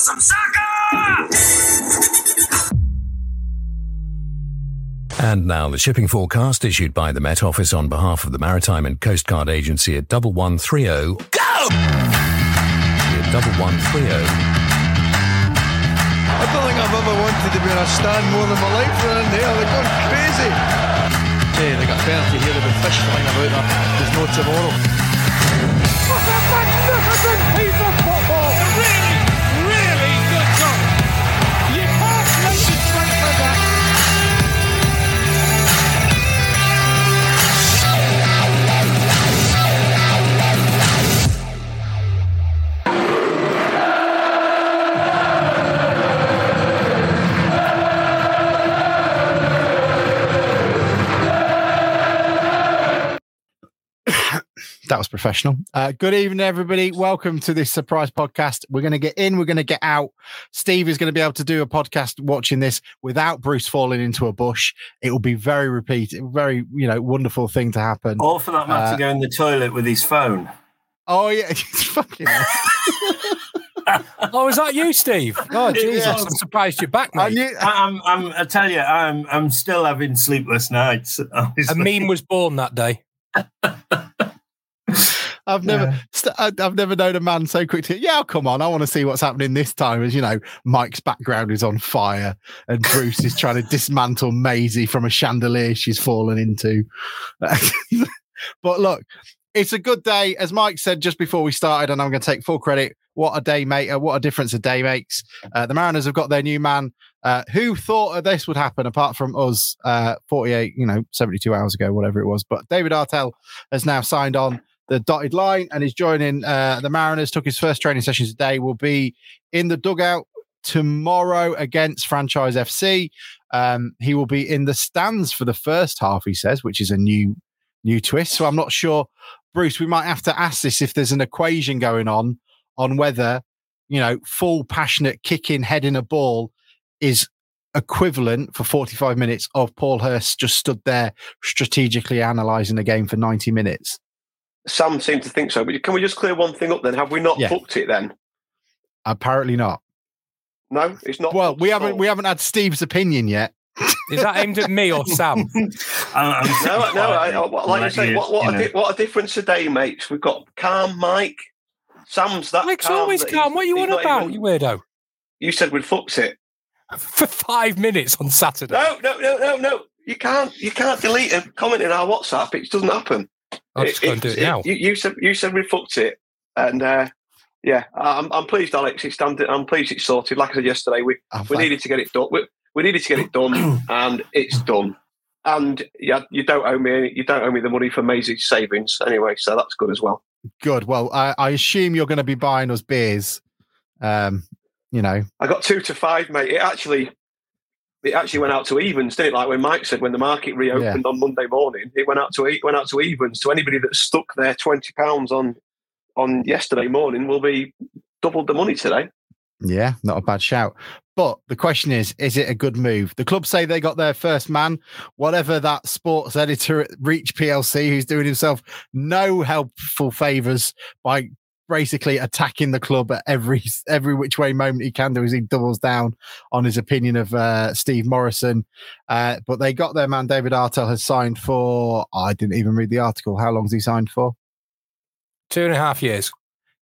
some soccer! And now the shipping forecast issued by the Met Office on behalf of the Maritime and Coast Guard Agency at 1130. Go! At 1130. I don't think I've ever wanted to be in a stand more than my life around there. They're going crazy. Hey, they got penalty here. There'll be fish flying about there. There's no tomorrow. What a magnificent piece That was professional. Uh, good evening, everybody. Welcome to this surprise podcast. We're going to get in, we're going to get out. Steve is going to be able to do a podcast watching this without Bruce falling into a bush. It will be very repeat, very you know wonderful thing to happen. Or for that matter, Uh, go in the toilet with his phone. Oh yeah, it's fucking. Oh, is that you, Steve? Oh, Jesus! Yeah. I'm surprised you're back, I mate. knew, I, I'm, I'm, I tell you, I'm, I'm still having sleepless nights. A meme was born that day. I've never, st- I- I've never known a man so quick to. Yeah, come on, I want to see what's happening this time. As you know, Mike's background is on fire, and Bruce is trying to dismantle Maisie from a chandelier she's fallen into. but look, it's a good day, as Mike said just before we started, and I'm going to take full credit. What a day, mate! What a difference a day makes. Uh, the Mariners have got their new man. Uh, who thought this would happen apart from us? Uh, 48, you know, 72 hours ago, whatever it was. But David Artell has now signed on the dotted line and is joining uh, the Mariners. Took his first training sessions today. Will be in the dugout tomorrow against Franchise FC. Um, he will be in the stands for the first half. He says, which is a new new twist. So I'm not sure, Bruce. We might have to ask this if there's an equation going on on whether you know full passionate kicking heading a ball is equivalent for 45 minutes of Paul Hurst just stood there strategically analysing the game for 90 minutes. Sam seemed to think so, but can we just clear one thing up then? Have we not Yeah. booked it then? Apparently not. No, it's not. Well, we haven't we haven't had Steve's opinion yet. Is that aimed at me or Sam? I'm, I'm No, no. I, I, like I say, what, what, you a di- what a difference a day makes. We've got calm Mike. Sam's that Mike's calm always that calm. What are you he's on not about, even- you weirdo? You said we'd fucked it. For five minutes on Saturday. No, no, no, no, no. You can't. You can't delete a comment in our WhatsApp. It doesn't happen. I'll just go and do it now. You, you said you said we fucked it, and uh, yeah, I'm, I'm pleased, Alex. It's done. I'm pleased it's sorted. Like I said yesterday, we Oh, we thank- needed to get it done. We, we needed to get it done, and it's done. And yeah, you don't owe me. You don't owe me the money for Maisie's savings anyway, so that's good as well. Good. Well, I, I assume you're going to be buying us beers. Um, you know, I got two to five, mate. It actually, it actually went out to evens, didn't it? Like when Mike said, when the market reopened on Monday morning, it went out to it went out to evens. To anybody that stuck their twenty pounds on on yesterday morning, will be doubled the money today. yeah, not a bad shout. But the question is, is it a good move? The club say they got their first man, whatever that sports editor at Reach PLC, who's doing himself no helpful favors by basically attacking the club at every every which way moment he can do as he doubles down on his opinion of uh, Steve Morrison. Uh, but they got their man David Artell has signed for I didn't even read the article. How long's he signed for? Two and a half years.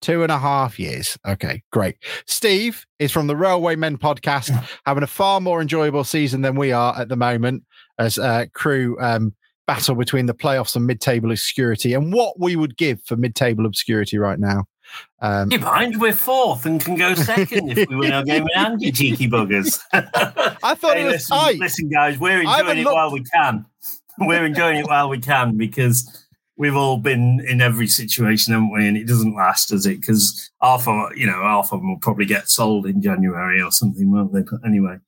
Two and a half years. Okay, great. Steve is from the Railwaymen podcast, having a far more enjoyable season than we are at the moment as uh, Crewe um, battle between the playoffs and mid-table obscurity and what we would give for mid-table obscurity right now. Um, You mind? We're fourth and can go second if we win our game in hand, you cheeky buggers. I thought Hey, it was listen, tight. listen, guys, we're enjoying it looked- while we can. We're enjoying it while we can because we've all been in every situation, haven't we? And it doesn't last, does it? Because half of you know half of them will probably get sold in January or something, won't they? But anyway.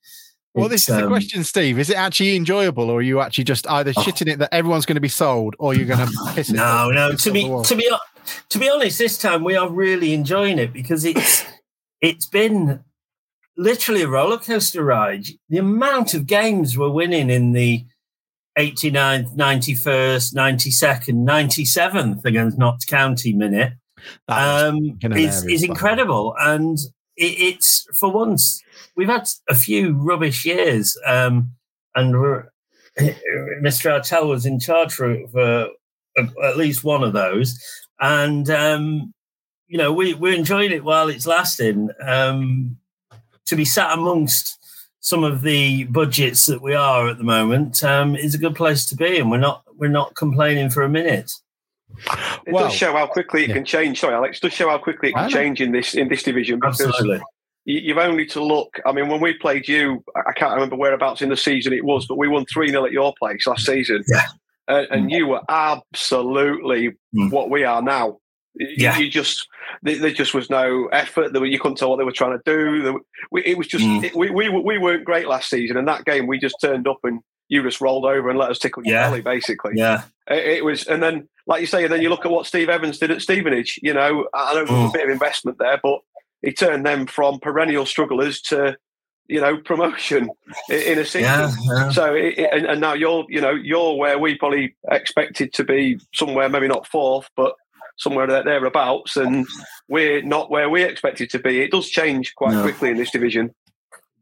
Well, this is the um, question, Steve. Is it actually enjoyable, or are you actually just either shitting it that everyone's going to be sold, or you're going to piss it? No, no. To be to be to be honest, this time we are really enjoying it because it's it's been literally a roller coaster ride. The amount of games we're winning in the 89th, 91st, 92nd, 97th against Notts County minute um, is, is incredible. And it, it's for once we've had a few rubbish years, um, and Mr. Artell was in charge for, for at least one of those, and um, you know we we're enjoying it while it's lasting. Um, to be sat amongst some of the budgets that we are at the moment um, is a good place to be, and we're not we're not complaining for a minute. It well, does show how quickly it yeah. can change. Sorry, Alex. It does show how quickly it can change in this in this division because Absolutely. You've only to look. I mean, when we played you, I can't remember whereabouts in the season it was, but we won three 0 at your place last season. Yeah. And mm. you were absolutely mm. what we are now. Yeah. You, just there just was no effort. There, you couldn't tell what they were trying to do. it was just mm. we, we we weren't great last season. And that game, we just turned up and you just rolled over and let us tickle your yeah. belly, basically. Yeah. It, it, was, and then like you say, and then you look at what Steve Evans did at Stevenage. You know, I know there was a mm. bit of investment there, but he turned them from perennial strugglers to you know promotion in a season. Yeah, yeah. So it, and, and, now you're you know you're where we probably expected to be somewhere maybe not fourth, but somewhere there, thereabouts, and we're not where we expected to be. It does change quite no. quickly in this division.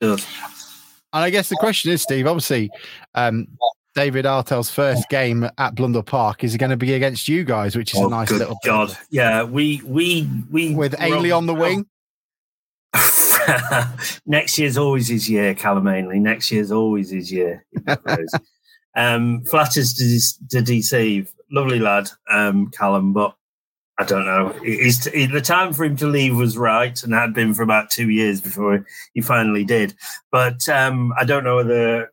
Does. And I guess the question is, Steve. Obviously, um, David Artell's first game at Blundell Park is going to be against you guys, which is oh, a nice little. God, yeah, we we we with Ainley on the wing. Next year's always his year, Callum Ainley. Next year's always his year. um, flatters to, to, deceive. Lovely lad, um, Callum, but I don't know. He's, he, the time for him to leave was right and had been for about two years before he finally did. But um, I don't know whether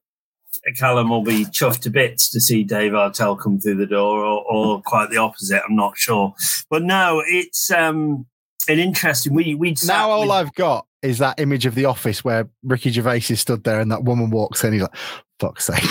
Callum will be chuffed to bits to see Dave Artell come through the door or, or quite the opposite. I'm not sure. But no, it's um, an interesting. We we now all with, I've got is that image of the office where Ricky Gervais is stood there and that woman walks in. He's like, "Fuck's sake!"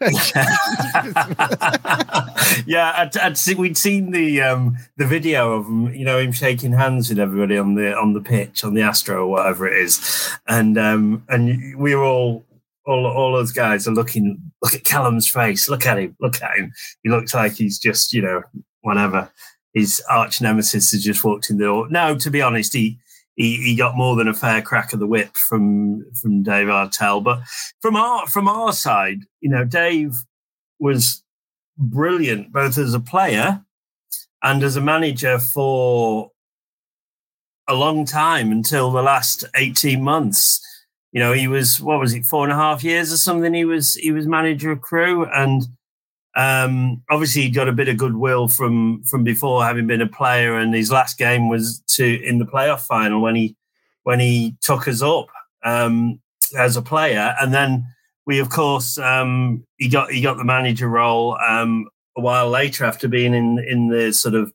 yeah, I'd, I'd see, we'd seen the um, the video of him, you know, him shaking hands with everybody on the on the pitch on the Astro or whatever it is, and um, and we were all all all those guys are looking. Look at Callum's face. Look at him. Look at him. He looks like he's just you know whatever. His arch nemesis has just walked in the door. No, to be honest, he he, he got more than a fair crack of the whip from from Dave Artell. But from our from our side, you know, Dave was brilliant both as a player and as a manager for a long time until the last 18 months. You know, he was what was it, four and a half years or something? He was he was manager of Crewe and um, obviously, he got a bit of goodwill from from before having been a player, and his last game was to in the playoff final when he when he took us up um, as a player, and then we, of course, um, he got he got the manager role um, a while later after being in in the sort of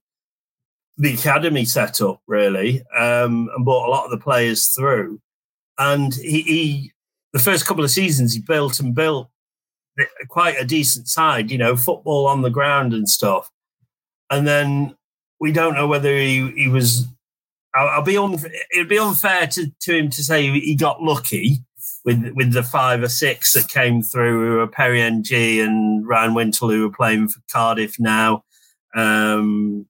the academy setup, really, um, and brought a lot of the players through. And he, he the first couple of seasons he built and built quite a decent side, you know, football on the ground and stuff. And then we don't know whether he, he was. I'll, I'll be on. It'd be unfair to, to him to say he got lucky with with the five or six that came through. Who were Perry Ng and Ryan Wintle, who are playing for Cardiff now. Um,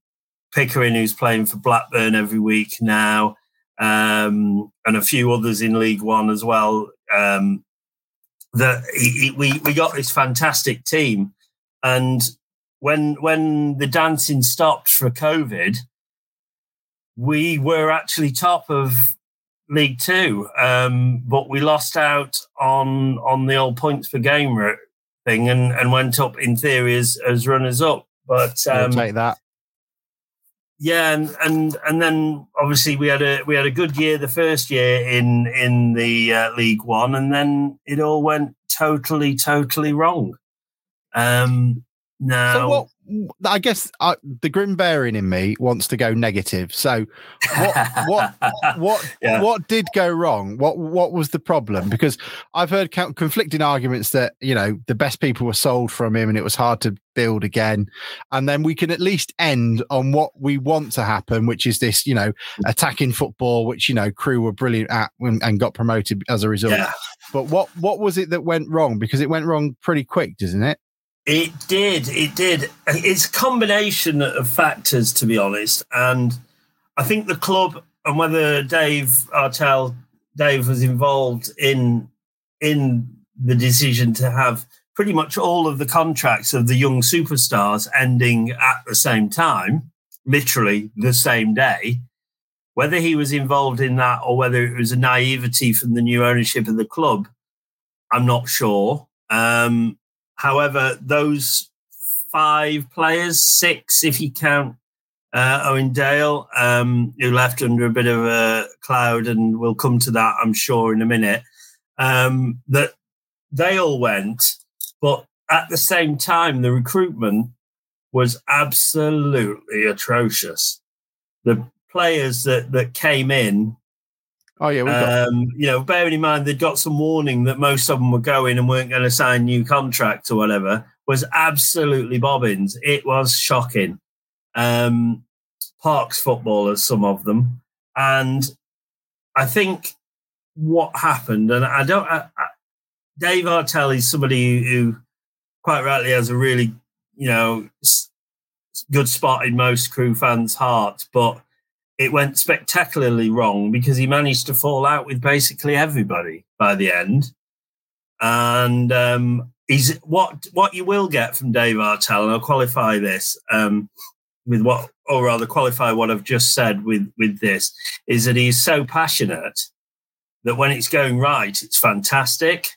Pickering, who's playing for Blackburn every week now, um, and a few others in League One as well. Um, that he, he, we we got this fantastic team, and when when the dancing stopped for COVID, we were actually top of League Two, um, but we lost out on on the old points per game thing, and and went up in theory as as runners up. But um, take that yeah, and and and then obviously we had a we had a good year the first year in in the uh, League One, and then it all went totally totally wrong. Um, now, so what I guess uh, the Grimbarian in me wants to go negative. So, what what what yeah. what did go wrong? What what was the problem? Because I've heard conflicting arguments that you know the best people were sold from him, and it was hard to build again. And then we can at least end on what we want to happen, which is this, you know, attacking football, which you know Crewe were brilliant at and, and got promoted as a result. Yeah. But what what was it that went wrong? Because it went wrong pretty quick, doesn't it? It did. It did. It's a combination of factors, to be honest. And I think the club and whether Dave Artell, Dave was involved in in the decision to have pretty much all of the contracts of the young superstars ending at the same time, literally the same day. Whether he was involved in that or whether it was a naivety from the new ownership of the club, I'm not sure. Um, however, those five players, six if you count uh, Owen Dale, um, who left under a bit of a cloud, and we'll come to that, I'm sure, in a minute. Um, that they all went, but at the same time, the recruitment was absolutely atrocious. The players that that came in Oh yeah, um, you know, bearing in mind they'd got some warning that most of them were going and weren't going to sign new contracts or whatever, was absolutely bobbins. It was shocking. Um, Parks footballers, some of them, and I think what happened, and I don't. I, I, Dave Artell is somebody who, quite rightly, has a really, you know, good spot in most Crewe fans' hearts, but it went spectacularly wrong because he managed to fall out with basically everybody by the end. And um, he's what what you will get from Dave Artell, and I'll qualify this um, with what, or rather qualify what I've just said with with this, is that he's so passionate that when it's going right, it's fantastic,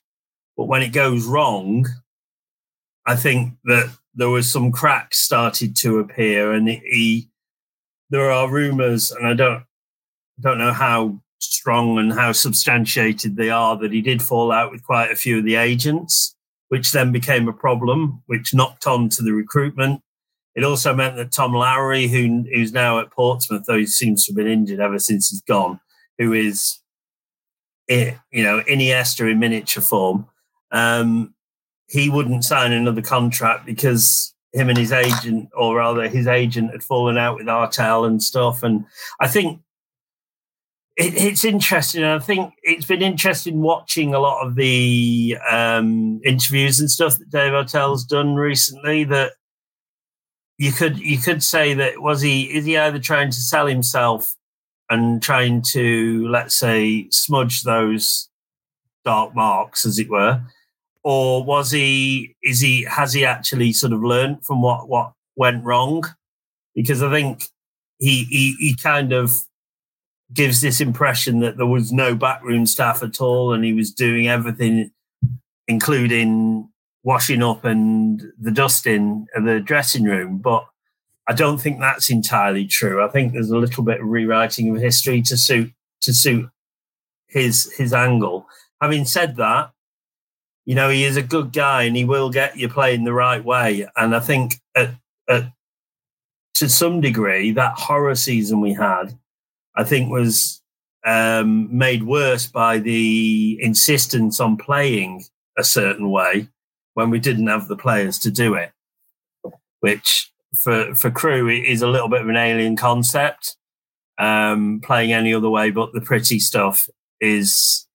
but when it goes wrong, I think that there was some cracks started to appear, and he there are rumors, and I don't don't know how strong and how substantiated they are that he did fall out with quite a few of the agents, which then became a problem, which knocked on to the recruitment. It also meant that Tom Lowery, who who's now at Portsmouth, though he seems to have been injured ever since he's gone, who is eh, you know Iniesta in miniature form, um, he wouldn't sign another contract because him and his agent, or rather his agent, had fallen out with Artell and stuff. And I think it, it's interesting. I think it's been interesting watching a lot of the um, interviews and stuff that Dave Artell's done recently. That you could you could say that was he is he either trying to sell himself and trying to let's say smudge those dark marks, as it were, or was he is he has he actually sort of learned from what what went wrong? Because i think he he, he kind of gives this impression that there was no backroom staff at all and he was doing everything including washing up and the dusting of the dressing room. But i don't think that's entirely true. I think there's a little bit of rewriting of history to suit to suit his his angle. Having said that you know, he is a good guy and he will get you playing the right way. And I think at, at, to some degree, that horror season we had, I think was um, made worse by the insistence on playing a certain way when we didn't have the players to do it, which for, for Crewe is a little bit of an alien concept. Um, playing any other way but the pretty stuff is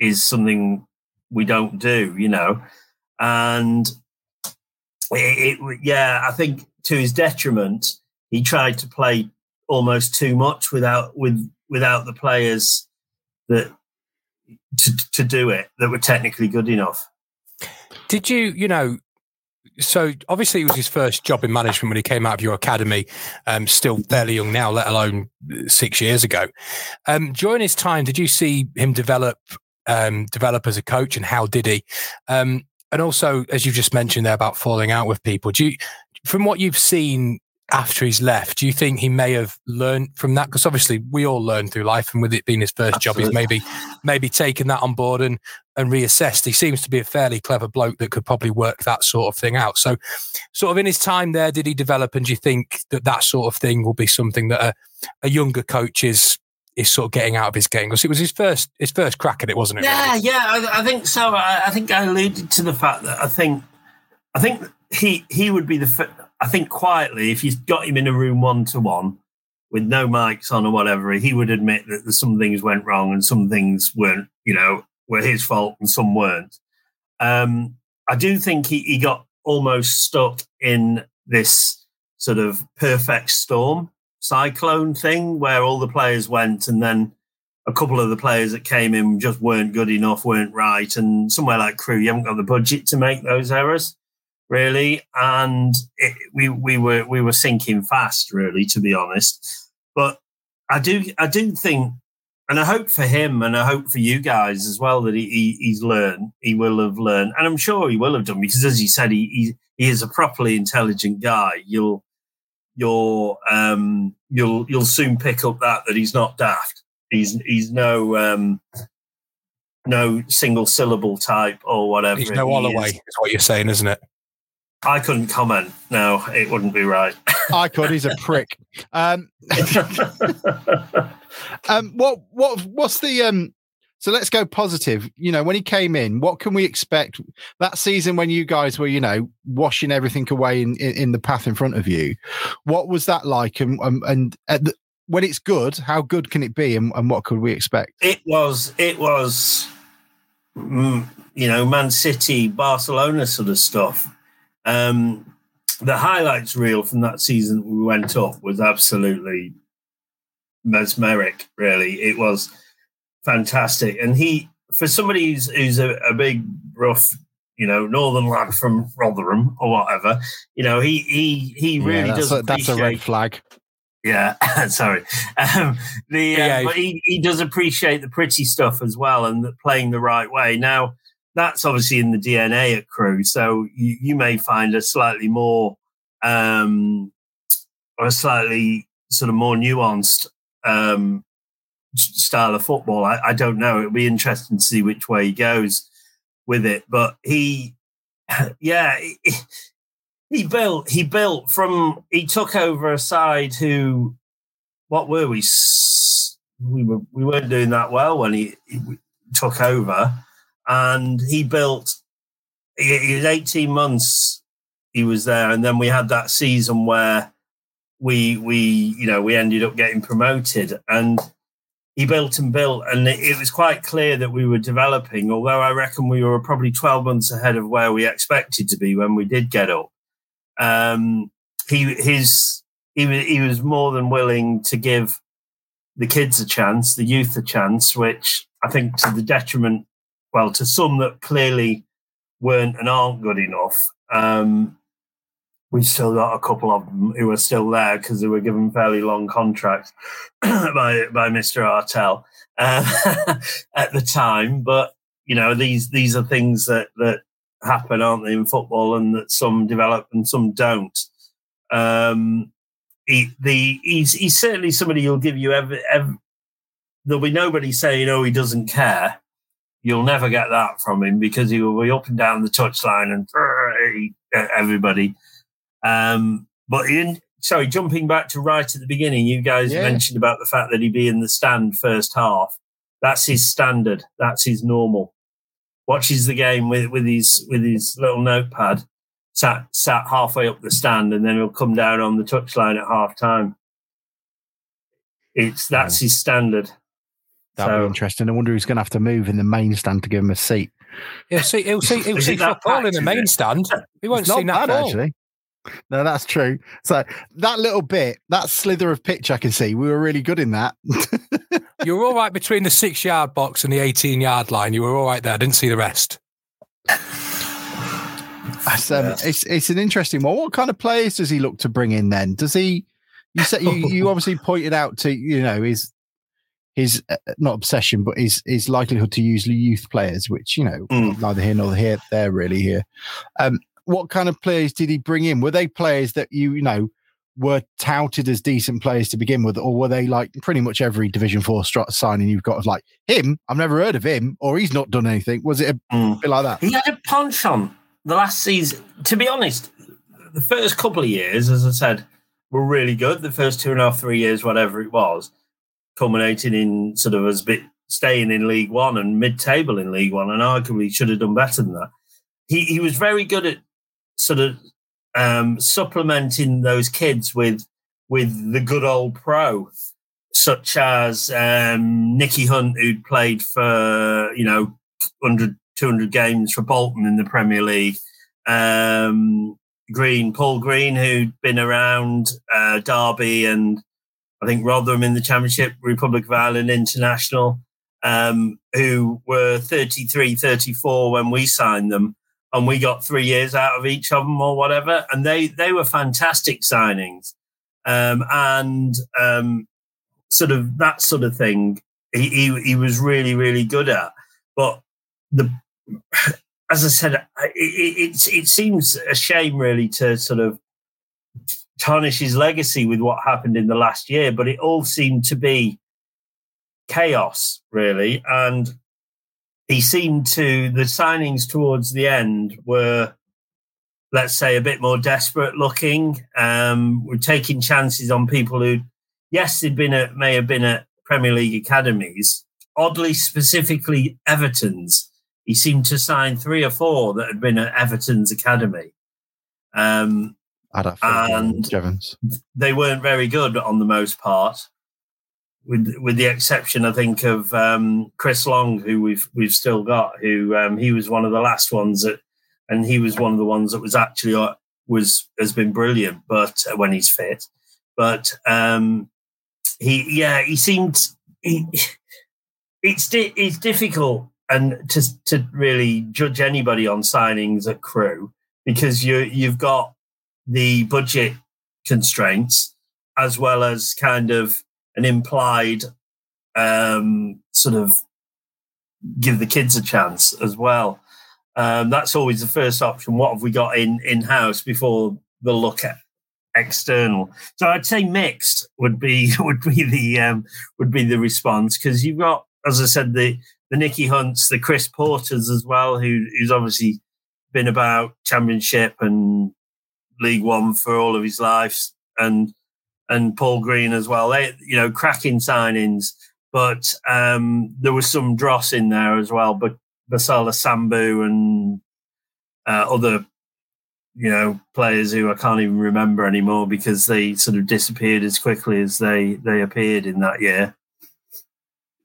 is something we don't do, you know. And it, it, yeah, I think to his detriment, he tried to play almost too much without with without the players that to to do it that were technically good enough. Did you, you know, so obviously it was his first job in management when he came out of your academy, um, still fairly young now, let alone six years ago. Um, during his time, did you see him develop um, develop as a coach, and how did he? Um, and also, as you've just mentioned there about falling out with people, do you, from what you've seen after he's left, do you think he may have learned from that? Because obviously, we all learn through life, and with it being his first Absolutely. job, he's maybe maybe taken that on board and and reassessed. He seems to be a fairly clever bloke that could probably work that sort of thing out. So, sort of in his time there, did he develop? And do you think that that sort of thing will be something that a, a younger coach is is sort of getting out of his game because it was his first his first crack at it, wasn't it? Yeah, really? yeah, I, I, think so. I, I, think I alluded to the fact that I think I think he he would be the I think quietly if you got him in a room one to one with no mics on or whatever, he would admit that some things went wrong and some things weren't, you know, were his fault and some weren't. Um, I do think he, he got almost stuck in this sort of perfect storm cyclone thing where all the players went and then a couple of the players that came in just weren't good enough, weren't right. And somewhere like Crewe, you haven't got the budget to make those errors, really. And it, we we were we were sinking fast, really, to be honest. But I do I do think, and I hope for him, and I hope for you guys as well that he, he he's learned, he will have learned, and I'm sure he will have done because, as you said, he he, he is a properly intelligent guy. You'll you'll um you'll you'll soon pick up that that he's not daft He's he's no um, no single syllable type or whatever. He's no Holloway, is. is what you're saying, isn't it? I couldn't comment. No, it wouldn't be right. I could. He's a prick. Um, um, what what what's the um? So let's go positive. You know, when he came in, what can we expect that season when you guys were, you know, washing everything away in, in, in the path in front of you? What was that like? And um, and the, when it's good, how good can it be, and, and what could we expect? It was, it was, mm, you know, Man City, Barcelona sort of stuff. Um, the highlights reel from that season we went up was absolutely mesmeric. Really, it was fantastic, and he, for somebody who's, who's a, a big rough you know, northern lad from Rotherham or whatever. You know, he he he really yeah, does. A, that's a red flag. Yeah, sorry. Um, the uh, yeah, but he, he does appreciate the pretty stuff as well and the, playing the right way. Now that's obviously in the DNA at Crewe, so you, you may find a slightly more um, or a slightly sort of more nuanced um, style of football. I, I don't know. It'll be interesting to see which way he goes with it, but he, yeah. he built he built from he took over a side who what were we we were we weren't doing that well when he, he took over and he built he, he was 18 months he was there and then we had that season where we we you know we ended up getting promoted and he built and built and it, was quite clear that we were developing although i reckon we were probably 12 months ahead of where we expected to be when we did get up um, he his he was he was more than willing to give the kids a chance, the youth a chance, which I think to the detriment, well, to some that clearly weren't and aren't good enough. Um, we still got a couple of them who are still there because they were given fairly long contracts by by Mr. Artell uh, at the time. But you know, these these are things that that happen, aren't they, in football, and that some develop and some don't. Um, he, the he's he's certainly somebody who'll give you every, every there'll be nobody saying, "Oh, he doesn't care." You'll never get that from him because he will be up and down the touchline and everybody. Um, but in sorry, jumping back to right at the beginning, you guys yeah. mentioned about the fact that he'd be in the stand first half. That's his standard. That's his normal watches the game with, with his with his little notepad, sat sat halfway up the stand, and then he'll come down on the touchline at half time. It's that's his standard. That'd so, be interesting. I wonder who's going to have to move in the main stand to give him a seat. He'll see. He'll see. He'll see football in the main stand. He won't see that actually. No, that's true. So that little bit, that slither of pitch, I can see we were really good in that. you were all right between the six yard box and the 18 yard line. You were all right there. I didn't see the rest. That's, um, it's it's an interesting one. What kind of players does he look to bring in? Then does he? You said you, you obviously pointed out to you know his his uh, not obsession, but his his likelihood to use youth players, which you know mm. neither here nor here there really here. Um, what kind of players did he bring in? Were they players that you you know were touted as decent players to begin with, or were they like pretty much every Division Four signing you've got of like him? I've never heard of him, or he's not done anything. Was it a mm. bit like that? He had a punch on the last season. To be honest, the first couple of years, as I said, were really good. The first two and a half, three years, whatever it was, culminating in sort of as bit staying in League One and mid-table in League One, and arguably should have done better than that. He he was very good at sort of um, supplementing those kids with with the good old pro, such as um, Nicky Hunt, who'd played for you know 100, 200 games for Bolton in the Premier League. Um, Green, Paul Green, who'd been around uh, Derby and I think Rotherham in the Championship, Republic of Ireland International, um, who were 33, 34 when we signed them. And we got three years out of each of them or whatever. And they, they were fantastic signings. Um, and um, sort of that sort of thing he, he, he was really, really good at. But the, as I said, it, it, it seems a shame really to sort of tarnish his legacy with what happened in the last year, but it all seemed to be chaos, really. And he seemed to, the signings towards the end were, let's say, a bit more desperate looking. Um, we're taking chances on people who, yes, they'd been at, may have been at Premier League academies, oddly, specifically Everton's. He seemed to sign three or four that had been at Everton's academy. Um, and Jevons. they weren't very good on the most part, with with the exception, I think, of um, Chris Long, who we've we've still got. Who um, he was one of the last ones that, and he was one of the ones that was actually uh, was has been brilliant, but uh, when he's fit, but um, he yeah he seemed he, it's it's difficult and to to really judge anybody on signings at Crewe because you you've got the budget constraints as well as kind of an implied um, sort of give the kids a chance as well. Um, that's always the first option. What have we got in in house before the look at external? So I'd say mixed would be would be the um, would be the response because you've got, as I said, the the Nicky Hunts, the Chris Porters as well, who who's obviously been about championship and League One for all of his life, and and Paul Green as well. They, you know, cracking signings, but um, there was some dross in there as well. But Bassala Sambou and uh, other, you know, players who I can't even remember anymore because they sort of disappeared as quickly as they they appeared in that year.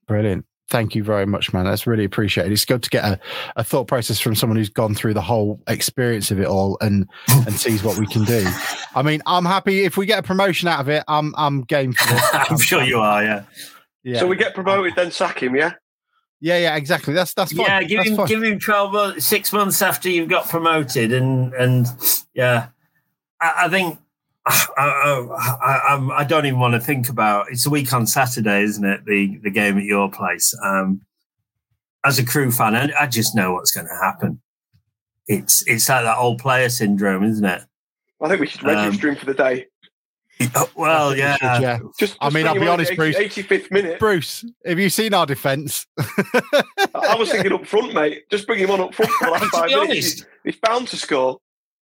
Brilliant thank you very much, man. That's really appreciated. It's good to get a, a thought process from someone who's gone through the whole experience of it all and and sees what we can do. I mean, I'm happy if we get a promotion out of it. I'm I'm game for this. I'm, I'm sure you are. Yeah. Yeah. So we get promoted, then sack him. Yeah. Yeah, yeah, exactly. That's that's fine. Yeah, give that's him fine. give him twelve months, six months after you've got promoted, and and yeah, I, I think I, I, I, I, don't even want to think about. It's a week on Saturday, isn't it? The the game at your place. Um, as a Crewe fan, I, I just know what's going to happen. It's it's like that old player syndrome, isn't it? I think we should register um, him for the day. Well, yeah. Should, yeah. Just, just, I mean, I'll be honest, 80, Bruce. 85th minute. Bruce, have you seen our defence? I was thinking up front, mate. Just bring him on up front for the last five minutes. He's, he's bound to score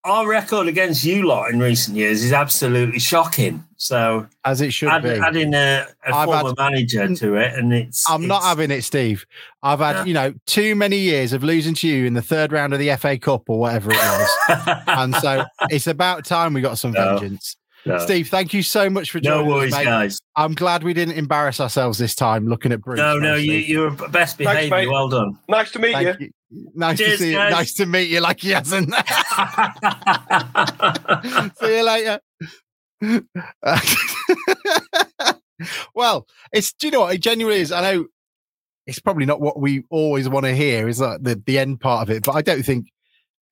our record against you lot in recent years is absolutely shocking. So as it should add, be, adding a, a former had, manager to it, and it's. I'm it's, not having it, Steve. I've had yeah. you know too many years of losing to you in the third round of the FA Cup or whatever it was, and so it's about time we got some no. vengeance. No. Steve, thank you so much for joining no worries, us, mate. guys. I'm glad we didn't embarrass ourselves this time looking at Bruce. No, no, you, you're best behaviour. Well done. Nice to meet you. you. Nice Cheers, to see guys. you. Nice to meet you. Like he hasn't. see you later. well, it's do you know what it genuinely is? I know it's probably not what we always want to hear, is like the, the end part of it, but I don't think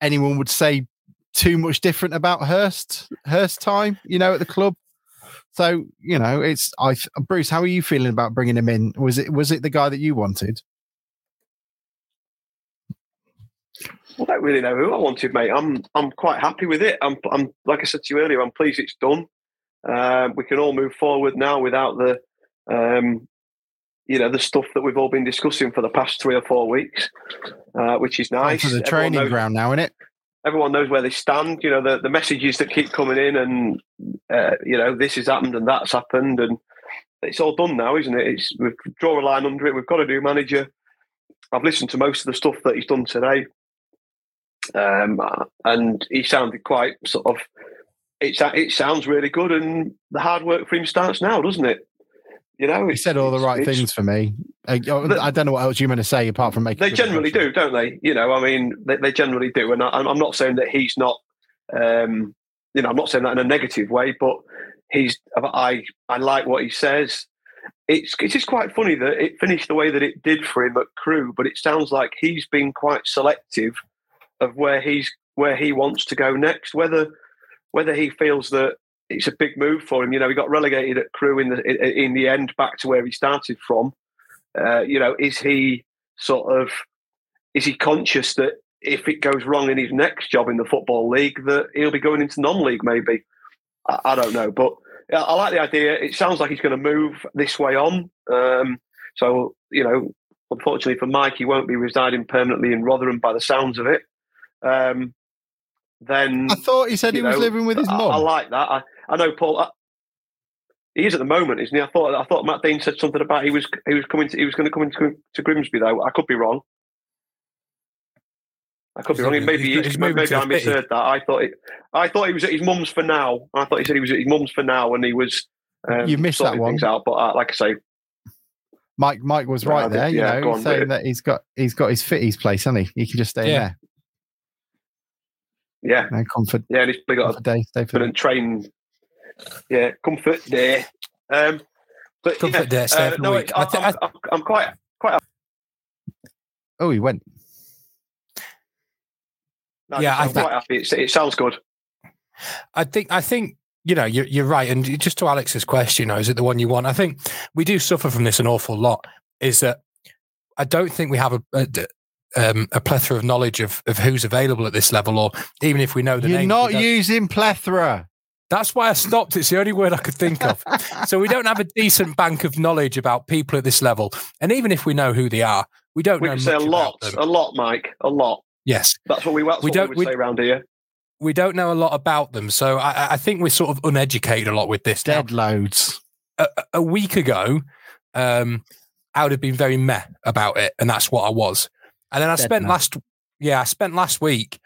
anyone would say too much different about Hurst Hurst time, you know, at the club. So you know, it's I Bruce. How are you feeling about bringing him in? Was it was it the guy that you wanted? I don't really know who I wanted, mate. I'm I'm quite happy with it. I'm I'm like I said to you earlier. I'm pleased it's done. Um, we can all move forward now without the um, you know the stuff that we've all been discussing for the past three or four weeks, uh, which is nice. For the training knows, ground now, isn't it? Everyone knows where they stand. You know the, the messages that keep coming in, and uh, you know this has happened and that's happened, and it's all done now, isn't it? It's we've draw a line under it. We've got a new manager. I've listened to most of the stuff that he's done today. Um, and he sounded quite sort of. It, it sounds really good, and the hard work for him starts now, doesn't it? You know, he said all the right things for me. I, I, don't know what else you're going to say apart from making. They generally do, don't they? You know, I mean, they, they generally do, and I, am not saying that he's not. Um, you know, I'm not saying that in a negative way, but he's I I like what he says. It's it's just quite funny that it finished the way that it did for him at Crewe, but it sounds like he's been quite selective of where he's where he wants to go next. Whether whether he feels that it's a big move for him. You know, he got relegated at Crewe in the in the end, back to where he started from. Uh, you know, is he sort of is he conscious that if it goes wrong in his next job in the football league, that he'll be going into non-league maybe? I, I don't know, but I like the idea. It sounds like he's going to move this way on. Um, so you know, unfortunately for Mike, he won't be residing permanently in Rotherham by the sounds of it. Um, then I thought he said he know, was living with his mum. I, I, like that. I, I know Paul. I, he is at the moment, isn't he? I thought I thought Matt Dean said something about he was he was coming to, he was going to come into to Grimsby though. I could be wrong. I could be wrong. Maybe he's, he's maybe I misheard that. I thought it, I thought he was at his mum's for now. I thought he said he was at his mum's for now, and he was. Um, you missed that one. Out, but uh, like I say, Mike Mike was right there. You yeah, know, on, saying that he's got he's got his fitties place, hasn't he? He can just stay yeah. there. Yeah, no, comfort. Yeah, and he's probably got a day, stay for train. Yeah, comfort day. Um, but comfort yeah, day. Stay uh, no, I, am I'm, I'm quite quite. Oh, he went. No, yeah, I'm quite happy. It, it sounds good. I think. I think you know, you're, you're right. And just to Alex's question, you know, is it the one you want? I think we do suffer from this an awful lot. Is that I don't think we have a, a, um, a plethora of knowledge of, of who's available at this level, or even if we know the You're names, not using plethora. That's why I stopped. It's the only word I could think of. so we don't have a decent bank of knowledge about people at this level, and even if we know who they are, we don't we know. We say a lot, a lot, Mike, a lot. Yes, that's what we. That's we don't. We, we say around here. We don't know a lot about them, so I, I think we're sort of uneducated a lot with this. Dead now. loads. A, a, week ago, um, I would have been very meh about it, and that's what I was. And then I Dead spent last, yeah, I spent last week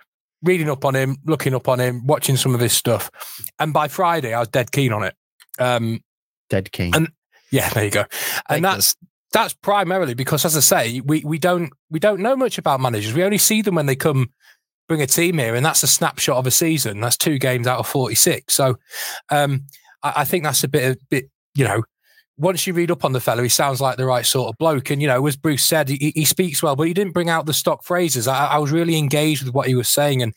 reading up on him, looking up on him, watching some of his stuff, and by Friday I was dead keen on it. Um, dead keen. And yeah, there you go. And that's that's primarily because, as I say, we we don't we don't know much about managers. We only see them when they come bring a team here, and that's a snapshot of a season. That's two games out of forty six. So um, I, I, think that's a bit a bit you know. Once you read up on the fellow, he sounds like the right sort of bloke. And, you know, as Bruce said, he, he speaks well, but he didn't bring out the stock phrases. I, I was really engaged with what he was saying. And,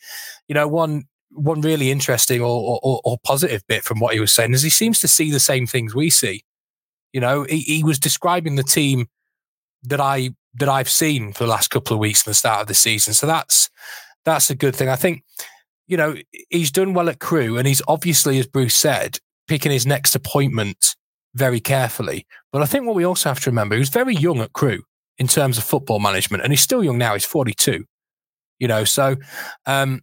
you know, one one really interesting or, or, or, positive bit from what he was saying is he seems to see the same things we see. You know, he, he was describing the team that I that I've seen for the last couple of weeks from the start of the season. So that's that's a good thing. I think, you know, he's done well at Crewe and he's obviously, as Bruce said, picking his next appointment very carefully. But I think what we also have to remember, he was very young at Crewe in terms of football management, and he's still young now. He's forty two. You know, so um,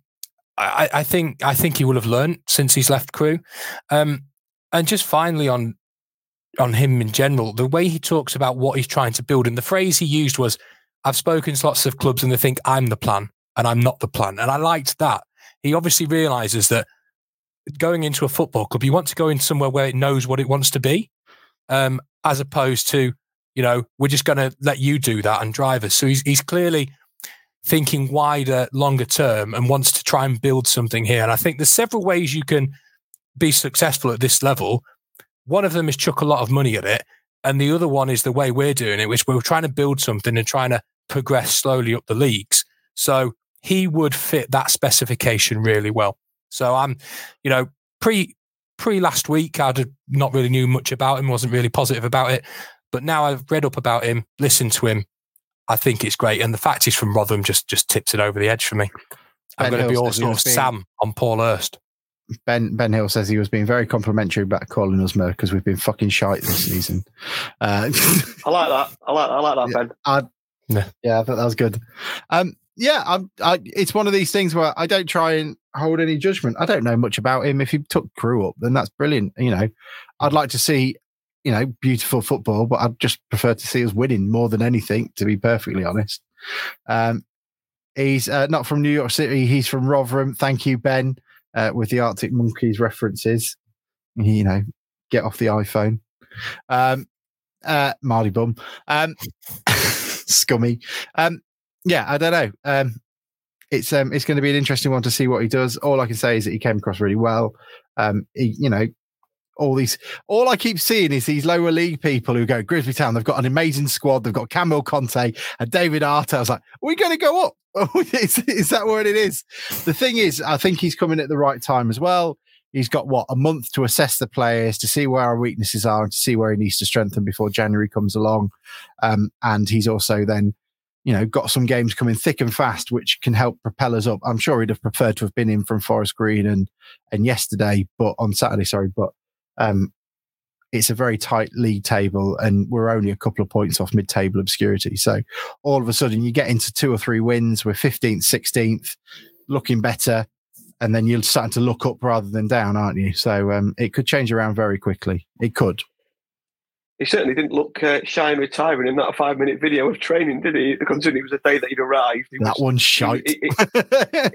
I, I, think I think he will have learned since he's left Crewe. Um, and just finally on on him in general, the way he talks about what he's trying to build, and the phrase he used was, "I've spoken to lots of clubs, and they think I'm the plan, and I'm not the plan." And I liked that. He obviously realizes that going into a football club, you want to go in somewhere where it knows what it wants to be, um, as opposed to, you know, we're just going to let you do that and drive us. So he's he's clearly thinking wider, longer term, and wants to try and build something here. And I think there's several ways you can be successful at this level one of them is chuck a lot of money at it, and the other one is the way we're doing it, which we're trying to build something and trying to progress slowly up the leagues. So he would fit that specification really well. So I'm, you know, pre pre last week, I'd not really knew much about him, wasn't really positive about it. But now I've read up about him, listened to him. I think it's great, and the fact he's from Rotherham just just tips it over the edge for me. I'm going to be all sort of Sam on Paul Hurst. Ben Ben Hill says he was being very complimentary about calling us Mer because we've been fucking shite this season. Uh, I like that. I like I like that, Ben. I, yeah. yeah, I thought that was good. Um, yeah, I'm. I, it's one of these things where I don't try and hold any judgment. I don't know much about him. If he took Crewe up, then that's brilliant. You know, I'd like to see, you know, beautiful football, but I'd just prefer to see us winning more than anything. To be perfectly honest, um, he's uh, not from New York City. He's from Rotherham. Thank you, Ben uh, with the Arctic Monkeys references. You know, get off the iPhone. Um, uh, bum. Um, scummy. Um, yeah, I don't know. Um, it's um, it's going to be an interesting one to see what he does. All I can say is that he came across really well. Um, he, you know, all these. All I keep seeing is these lower league people who go Grimsby Town. They've got an amazing squad. They've got Kamil Conte and David Arter. I was like, are we going to go up? is, is that what it is? The thing is, I think he's coming at the right time as well. He's got what a month to assess the players, to see where our weaknesses are, and to see where he needs to strengthen before January comes along. Um, and he's also then you know, got some games coming thick and fast, which can help propel us up. I'm sure he'd have preferred to have been in from Forest Green and and yesterday, but on Saturday, sorry, but um, it's a very tight league table, and we're only a couple of points off mid-table obscurity. So all of a sudden, you get into two or three wins. We're 15th, 16th, looking better, and then you're starting to look up rather than down, aren't you? So um, it could change around very quickly. It could he certainly didn't look uh, shy and retiring in that five minute video of training, did he? Considering it was the day that he'd arrived. He that was, one's shite. He,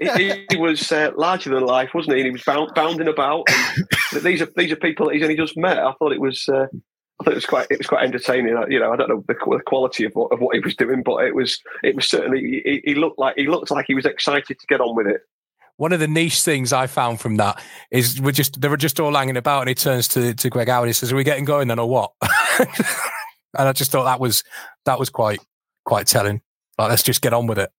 he, he was uh, larger than life, wasn't he? And he was bound, bounding about. these are these are people that he's only just met. I thought it was. Uh, I thought it was quite it was quite entertaining. You know, I don't know the, the quality of what, of what he was doing, but it was it was certainly he, he looked like he looked like he was excited to get on with it one of the niche things I found from that is we're just they were just all hanging about, and he turns to to Greg Howard. He says, "Are we getting going then, or what?" and I just thought that was that was quite quite telling. Like, let's just get on with it.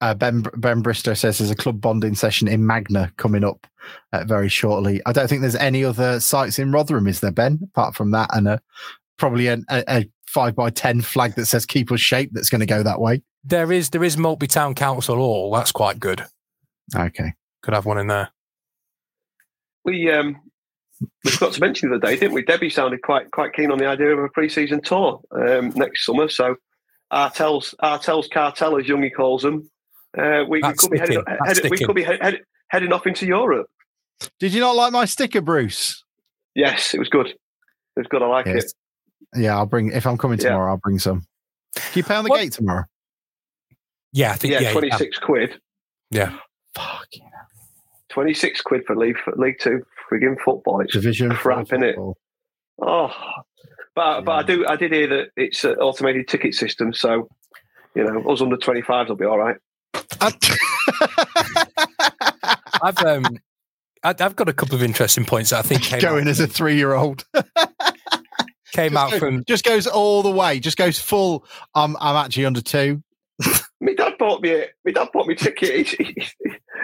Uh, ben Ben Bristow says there's a club bonding session in Magna coming up uh, very shortly. I don't think there's any other sites in Rotherham, is there, Ben? Apart from that, and a, probably a, a five by ten flag that says "Keep Us Shape" that's going to go that way. There is there is Maltby Town Council Hall. That's quite good. Okay. Could have one in there. We um we forgot to mention the other day, didn't we? Debbie sounded quite quite keen on the idea of a pre-season tour um, next summer. So Artell's Artell's cartel, as Youngie calls them, uh, we, we, could be heading, headed, we could be head, heading off into Europe. Did you not like my sticker, Bruce? Yes, it was good. It was good. I like yes. it. Yeah, I'll bring. If I'm coming tomorrow, yeah. I'll bring some. Can you pay on the what? gate tomorrow? Yeah, I think yeah, yeah twenty six quid. Yeah. Fuck yeah. 26 quid for League, League Two frigging football. It's Division crap, in it? Oh, but, yeah. but I do I did hear that it's an automated ticket system, so you know, us under 25s will be all right. I've um, I've got a couple of interesting points that I think came going as a three year old. came just out go, from just goes all the way, just goes full. I'm I'm actually under two. My dad bought me. it. My dad bought me ticket. He's,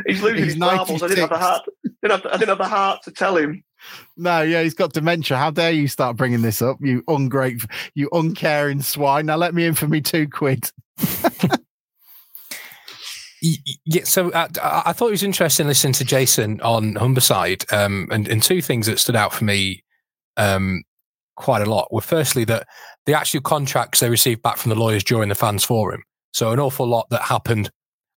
he's losing he's his marbles. I didn't have the heart. I didn't have, the, I didn't have the heart to tell him. No, yeah, he's got dementia. How dare you start bringing this up, you ungrateful, you uncaring swine? Now let me in for me two quid. yeah, so uh, I thought it was interesting listening to Jason on Humberside, um, and, and two things that stood out for me um, quite a lot were firstly that the actual contracts they received back from the lawyers during the fans forum so an awful lot that happened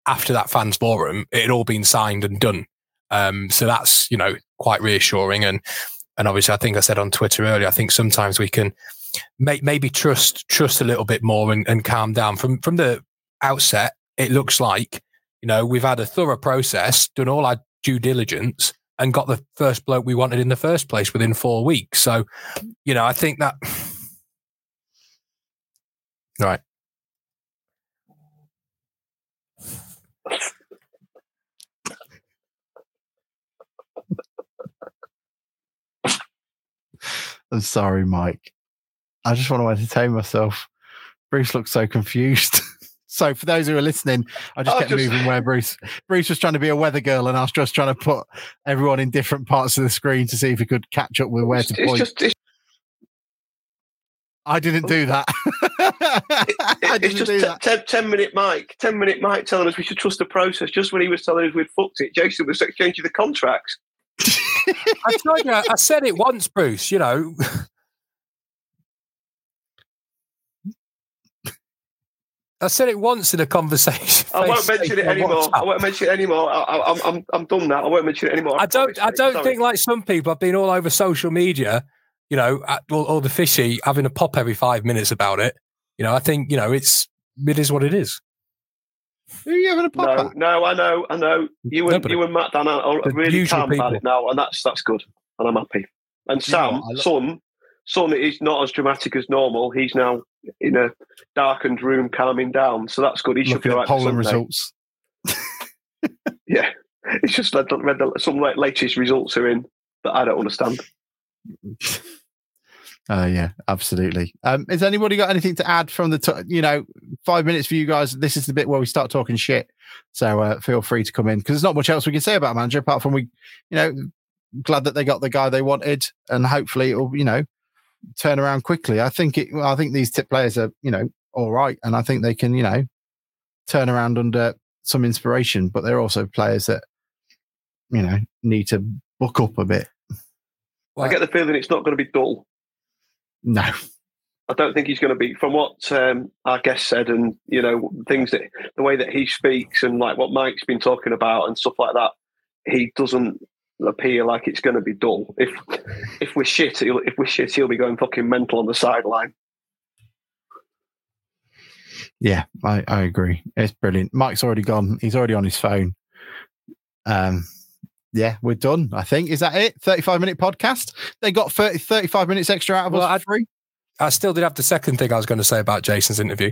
after that fans forum, it had all been signed and done. Um, so that's you know quite reassuring, and and obviously I think I said on Twitter earlier, I think sometimes we can may, maybe trust trust a little bit more and, and calm down from from the outset. It looks like you know we've had a thorough process, done all our due diligence, and got the first bloke we wanted in the first place within four weeks. So you know I think that right. I'm sorry, Mike. I just want to entertain myself. Bruce looks so confused. so, for those who are listening, I just kept just... moving where Bruce Bruce was trying to be a weather girl, and I was just trying to put everyone in different parts of the screen to see if he could catch up with where to point. Just, it's... I didn't do oh. that. it, it's just t- ten, 10 minute Mike, 10 minute Mike telling us we should trust the process. Just when he was telling us we'd fucked it, Jason was exchanging the contracts. I told you, I said it once, Bruce, you know. I said it once in a conversation. I won't mention it anymore. I won't mention it anymore. I, am I'm, I'm done now. I won't mention it anymore. I, I don't, I don't Sorry. think like some people. I've been all over social media, you know, all, all the fishy having a pop every five minutes about it. You know, I think you know it's it is what it is. Who are you having a pop no, at? No, I know, I know. You and Nobody. you and Matt Dan are really calm people. about it now, and that's that's good, and I'm happy. And Sam, yeah, son, son is not as dramatic as normal. He's now in a darkened room, calming down, so that's good. He should be all right. Polling results. yeah, it's just read, read the, some latest results are in that I don't understand. Uh, yeah, absolutely. Um, has anybody got anything to add from the, t- you know, five minutes for you guys? This is the bit where we start talking shit. So uh, feel free to come in because there's not much else we can say about manager apart from we, you know, glad that they got the guy they wanted and hopefully it'll, you know, turn around quickly. I think it, I think these tip players are, you know, all right. And I think they can, you know, turn around under some inspiration, but they're also players that, you know, need to book up a bit. I get the feeling it's not going to be dull. No. I don't think he's going to be, from what um, our guest said, and you know things that the way that he speaks, and like what Mike's been talking about, and stuff like that. He doesn't appear like it's going to be dull. If if we're shit, he'll, if we're shit, he'll be going fucking mental on the sideline. Yeah, I, I agree. It's brilliant. Mike's already gone. He's already on his phone. Um, yeah, we're done. I think. Is that it? 35 minute podcast. They got 30, 35 minutes extra out of well, us free. I still did have the second thing I was going to say about Jason's interview.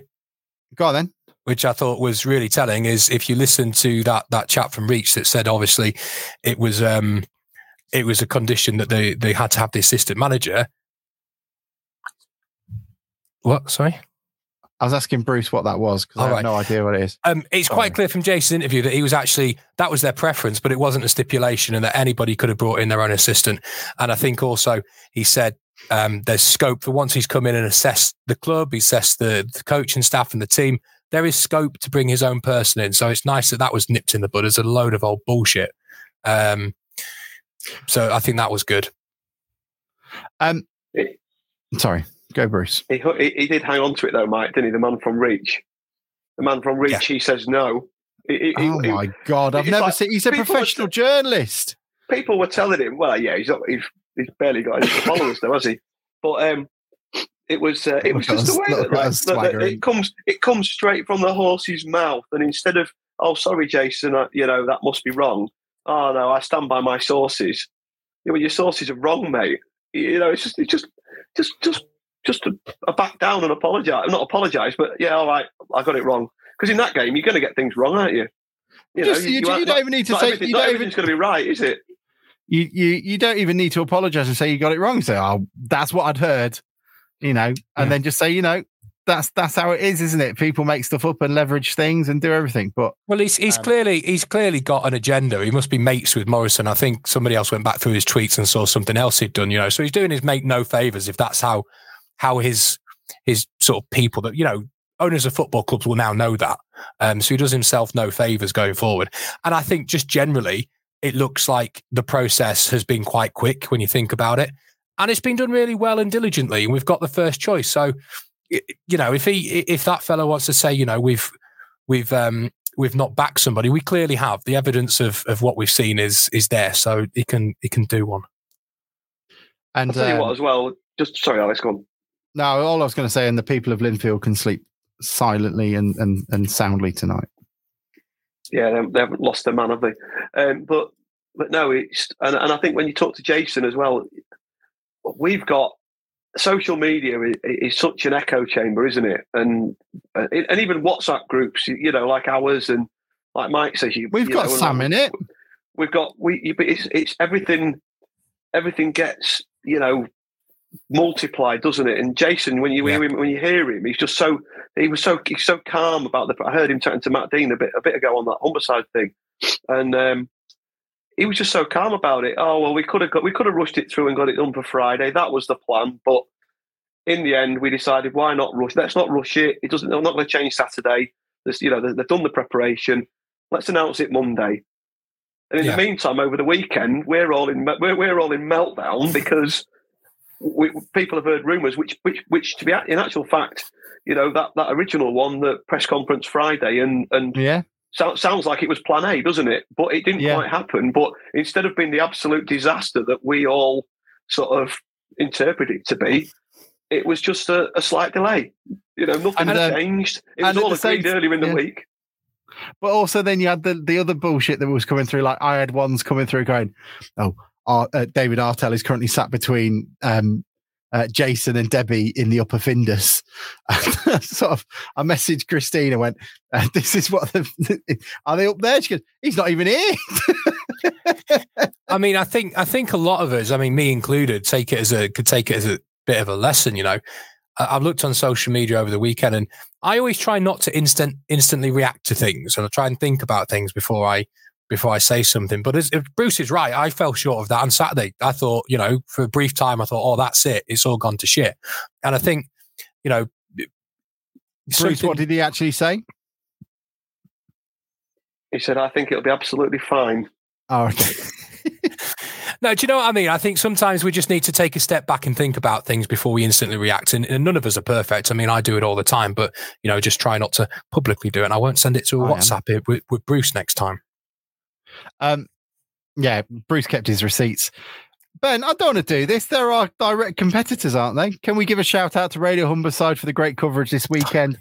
Go on then. Which I thought was really telling is if you listen to that that chat from Reach that said obviously it was um it was a condition that they they had to have the assistant manager. What? Sorry. I was asking Bruce what that was because I have right. no idea what it is. Um, it's Sorry. quite clear from Jason's interview that he was actually that was their preference, but it wasn't a stipulation, and that anybody could have brought in their own assistant. And I think also he said um, there's scope for once he's come in and assessed the club, he assessed the, the coaching staff and the team. There is scope to bring his own person in, so it's nice that that was nipped in the bud as a load of old bullshit. Um, so I think that was good. Um, sorry. Go, Bruce. He, he, he, did hang on to it though, Mike, didn't he? The man from Reach. The man from Reach, yeah. he says no. He, oh my god! I've never like, seen. He's a professional were, journalist. People were telling him, "Well, yeah, he's not, he's, he's barely got any followers, though, has he?" But um, it was uh, it was just the way that, like, that, that it comes it comes straight from the horse's mouth, and instead of "Oh, sorry, Jason, uh, you know that must be wrong," oh no, I stand by my sources. You know, your sources are wrong, mate. You know, it's just it's just just just just to, uh, back down and apologise. Not apologise, but yeah, all right, I got it wrong. Because in that game, you're going to get things wrong, aren't you? You, just, know, you, you, you don't even need to say you not everything's going to be right, is it? You you you don't even need to apologise and say you got it wrong. Say, oh, that's what I'd heard, you know, and yeah. then just say, you know, that's that's how it is, isn't it? People make stuff up and leverage things and do everything. But well, he's he's um, clearly he's clearly got an agenda. He must be mates with Morrison. I think somebody else went back through his tweets and saw something else he'd done. You know, so he's doing his mate no favors if that's how how his his sort of people that you know owners of football clubs will now know that. Um, so he does himself no favors going forward. And I think just generally, it looks like the process has been quite quick when you think about it, and it's been done really well and diligently. And we've got the first choice. So you know, if he if that fellow wants to say, you know, we've we've um we've not backed somebody, we clearly have. The evidence of of what we've seen is is there, so he can he can do one. And I'll tell um, what, as well. Just sorry, Alex, go on. No, all I was going to say, and the people of Linfield can sleep silently and, and, and soundly tonight. Yeah, they, they haven't lost their man, have they? Um, but but no, it's and, and I think when you talk to Jason as well, we've got social media is, is, such an echo chamber, isn't it? And and even WhatsApp groups, you know, like ours and like Mike says, you, we've you got know, Sam in it. We've got we, but it's it's everything. Everything gets you know multiplied, doesn't it? And Jason, when you yeah. hear him, when you hear him, he's just so he was so he's so calm about the. I heard him talking to Matt Dean a bit a bit ago on that Humberside thing, and um, he was just so calm about it. Oh well, we could have got we could have rushed it through and got it done for Friday. That was the plan, but in the end, we decided why not rush? Let's not rush it. It doesn't. I'm not going to change Saturday. There's, you know, they've done the preparation. Let's announce it Monday. And in yeah. the meantime, over the weekend, we're all in we're, we're all in meltdown because we, people have heard rumours, which, which, which, to be in actual fact, you know that that original one, the press conference Friday, and and yeah, so, sounds like it was Plan A, doesn't it? But it didn't yeah. quite happen. But instead of being the absolute disaster that we all sort of interpret it to be, it was just a, a slight delay. You know, nothing and, uh, changed. It was all agreed same, earlier in the yeah. week. But also, then you had the, the other bullshit that was coming through. Like I had ones coming through going, "Oh, uh, David Artell is currently sat between um, uh, Jason and Debbie in the upper Findus. sort of, I messaged Christina, went, uh, "This is what the, are they up there?" She goes, "He's not even here." I mean, I think I think a lot of us, I mean, me included, take it as a could take it as a bit of a lesson. You know, I've looked on social media over the weekend, and I always try not to instant instantly react to things, and I try and think about things before I before I say something. But as, if Bruce is right, I fell short of that on Saturday. I thought, you know, for a brief time, I thought, oh, that's it, it's all gone to shit. And I think, you know, Bruce, what did he actually say? He said, "I think it'll be absolutely fine." Oh, okay. no, do you know what I mean? I think sometimes we just need to take a step back and think about things before we instantly react. And, and, none of us are perfect. I mean, I do it all the time, but you know, just try not to publicly do it. And I won't send it to a I WhatsApp eh, with, with, Bruce next time. Um, yeah, Bruce kept his receipts. Ben, I don't want to do this. There are direct competitors, aren't they? Can we give a shout out to Radio Humberside for the great coverage this weekend?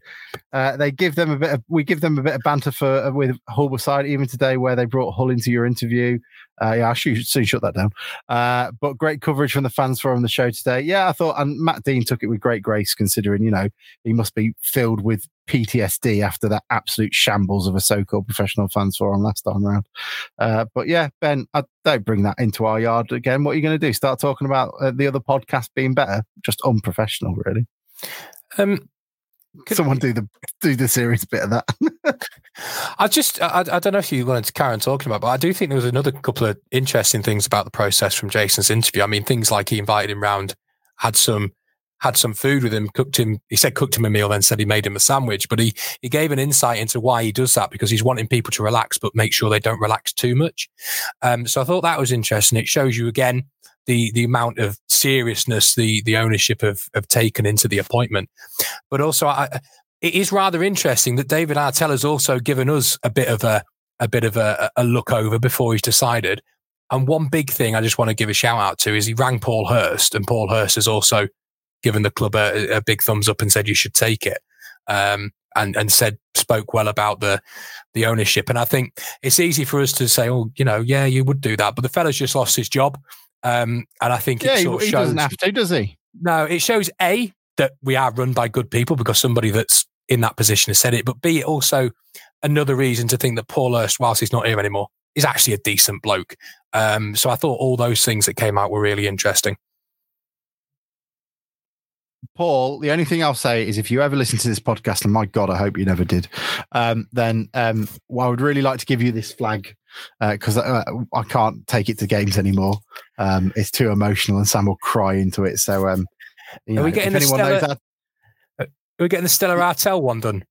Uh, they give them a bit of, we give them a bit of banter for uh, with Humberside even today, where they brought Hull into your interview. Uh, yeah, I should soon shut that down. Uh, but great coverage from the fans forum the show today. Yeah, I thought, and Matt Dean took it with great grace, considering you know he must be filled with PTSD after that absolute shambles of a so-called professional fans forum last time around. Uh, but yeah, Ben, I don't bring that into our yard again. What are you going to do? Start talking about uh, the other podcast being better? Just unprofessional, really. Um, Someone do the do the serious bit of that. I just I, I don't know if you wanted to carry on talking about, but I do think there was another couple of interesting things about the process from Jason's interview. I mean, things like he invited him round, had some had some food with him, cooked him. He said cooked him a meal, then said he made him a sandwich. But he he gave an insight into why he does that because he's wanting people to relax, but make sure they don't relax too much. Um, so I thought that was interesting. It shows you again the the amount of seriousness the the ownership have have taken into the appointment. But also, I, it is rather interesting that David Artell has also given us a bit of a a bit of a, a look over before he's decided. And one big thing I just want to give a shout out to is he rang Paul Hurst, and Paul Hurst has also given the club a, a big thumbs up and said you should take it. Um, and and said spoke well about the the ownership. And I think it's easy for us to say, oh, you know, yeah, you would do that, but the fella's just lost his job. Um, and I think yeah, it sort he, shows, doesn't have to, does he? No, it shows a that we are run by good people because somebody that's in that position has said it, but b also another reason to think that Paul Hurst, whilst he's not here anymore, is actually a decent bloke. Um, so I thought all those things that came out were really interesting. Paul, the only thing I'll say is if you ever listen to this podcast, and my God, I hope you never did, um, then um, well, I would really like to give you this flag because uh, uh, I can't take it to games anymore. Um, it's too emotional, and Sam will cry into it. So, um, you know, are we getting the Stella, that, are we getting the Stella Artell one done?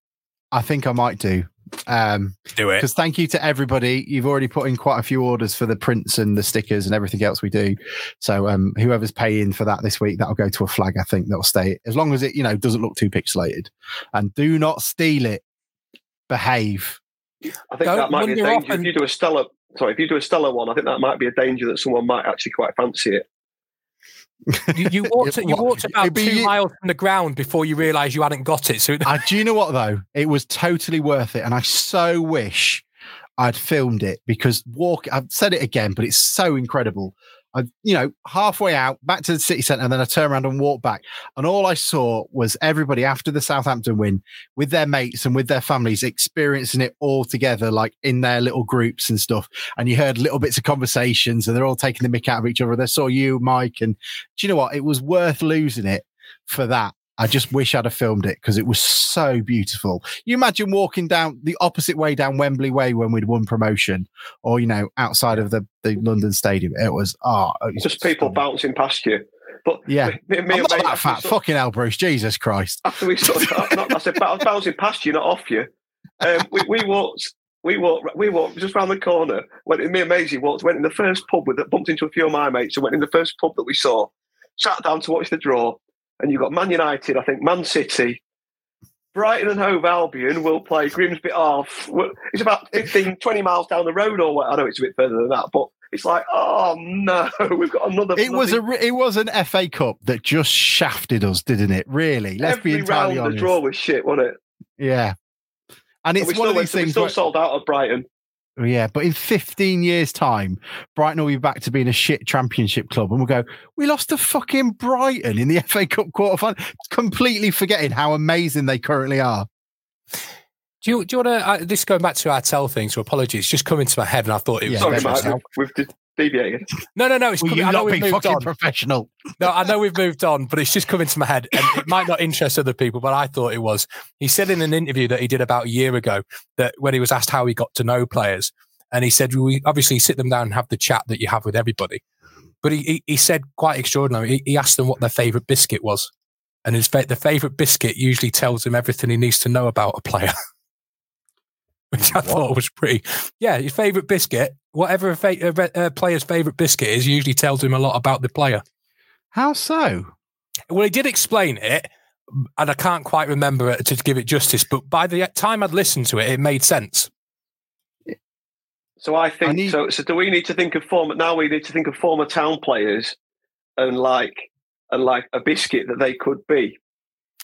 I think I might do. Um, do it because thank you to everybody. You've already put in quite a few orders for the prints and the stickers and everything else we do. So, um, whoever's paying for that this week, that'll go to a flag. I think that'll stay as long as it, you know, doesn't look too pixelated. And do not steal it. Behave. I think Don't that might be a danger. If you do a Stella, sorry, if you do a Stella one, I think that might be a danger that someone might actually quite fancy it. You, you, walked you walked about two miles from the ground before you realised you hadn't got it. So uh, do you know what though? It was totally worth it, and I so wish I'd filmed it because walk. I've said it again, but it's so incredible. I, you know, halfway out back to the city centre, and then I turned around and walked back. And all I saw was everybody after the Southampton win with their mates and with their families experiencing it all together, like in their little groups and stuff. And you heard little bits of conversations, and they're all taking the mick out of each other. They saw you, Mike, and do you know what? It was worth losing it for that I just wish I'd have filmed it because it was so beautiful. You imagine walking down the opposite way down Wembley Way when we'd won promotion, or you know, outside of the, the London Stadium. It was ah, oh, just people bouncing past you. But yeah, me, me I'm not that fat. Fucking hell, Bruce, Jesus Christ! After we sort of, not, I said, I was bouncing past you, not off you. Um, we, we walked we walked, we walked just round the corner. Went me and Maisie walked, went in the first pub with, bumped into a few of my mates, and went in the first pub that we saw. Sat down to watch the draw and you've got Man United, I think Man City, Brighton and Hove Albion will play Grimsby off. It's about 15, 20 miles down the road, or what? I know it's a bit further than that, but it's like, oh no, we've got another. It was a it was an FA Cup that just shafted us, didn't it? Really, let's Every be entirely round honest. The draw was shit, wasn't it? Yeah, and it's one of these things. We still where, sold out at Brighton. Yeah, but in 15 years' time, Brighton will be back to being a shit championship club. And we'll go, we lost to fucking Brighton in the FA Cup quarterfinal, completely forgetting how amazing they currently are. Do you, do you want to, uh, this going back to Artell thing, so apologies, just come into my head and I thought it was. Yeah, Sorry, Mike, we've, we've, deviated. No, no, no. It's Will coming. you I know not we've be moved fucking on. professional? No, I know we've moved on, but it's just coming to my head, and it might not interest other people, but I thought it was. He said in an interview that he did about a year ago that when he was asked how he got to know players, and he said, "We obviously sit them down and have the chat that you have with everybody." But he he, he said quite extraordinary. He, he asked them what their favorite biscuit was, and his fa- the favorite biscuit usually tells him everything he needs to know about a player. Which I thought was pretty. Yeah, his favorite biscuit, whatever a, fa- a, re- a player's favorite biscuit is, usually tells him a lot about the player. How so? Well, he did explain it, and I can't quite remember it to give it justice. But by the time I'd listened to it, it made sense. So I think I need- so. So do we need to think of former? Now we need to think of former town players, and like and like a biscuit that they could be.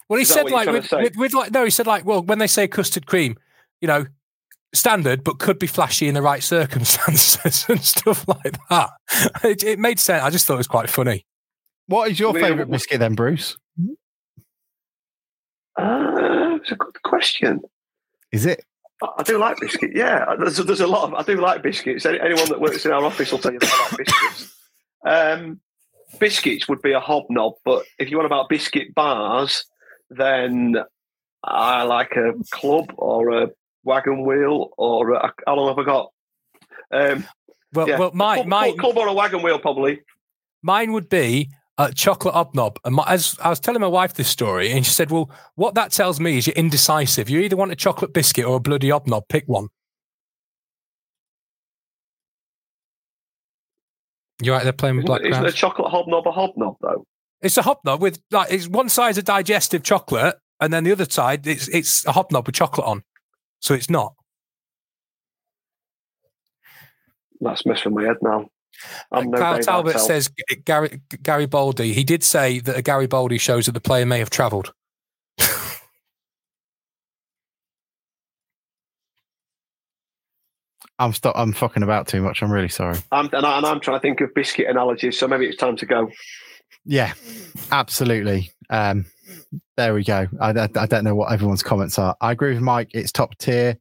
Well, he Is said like with, with, with like no, he said like well when they say custard cream, you know, standard but could be flashy in the right circumstances and stuff like that. It, it made sense. I just thought it was quite funny. What is your favourite biscuit then, Bruce? Uh, it's a good question. Is it? I I do like biscuit. Yeah, there's, there's a lot of. I do like biscuits. Anyone that works in our office will tell you that I like biscuits. Um, biscuits would be a hobnob, but if you want about biscuit bars, then I like a club or a wagon wheel or a, how long have I got? Um, Well, yeah, well, my club, my club or a wagon wheel probably. Mine would be a chocolate hobnob. And my, as I was telling my wife this story, and she said, "Well, what that tells me is you're indecisive. You either want a chocolate biscuit or a bloody hobnob. Pick one." You're right there playing with Isn't, black isn't a chocolate hobnob a hobnob though? It's a hobnob with like it's one side's a digestive chocolate, and then the other side it's it's a hobnob with chocolate on. So it's not. That's messing my head now. I'm no Kyle Talbot Attell. says G- Gary Gary Baldy. He did say that a Gary Baldy shows that the player may have travelled. I'm stop. I'm fucking about too much. I'm really sorry. I'm, and, I, and I'm trying to think of biscuit analogies, so maybe it's time to go. Yeah, absolutely. Um, there we go. I, I, I don't know what everyone's comments are. I agree with Mike. It's top tier.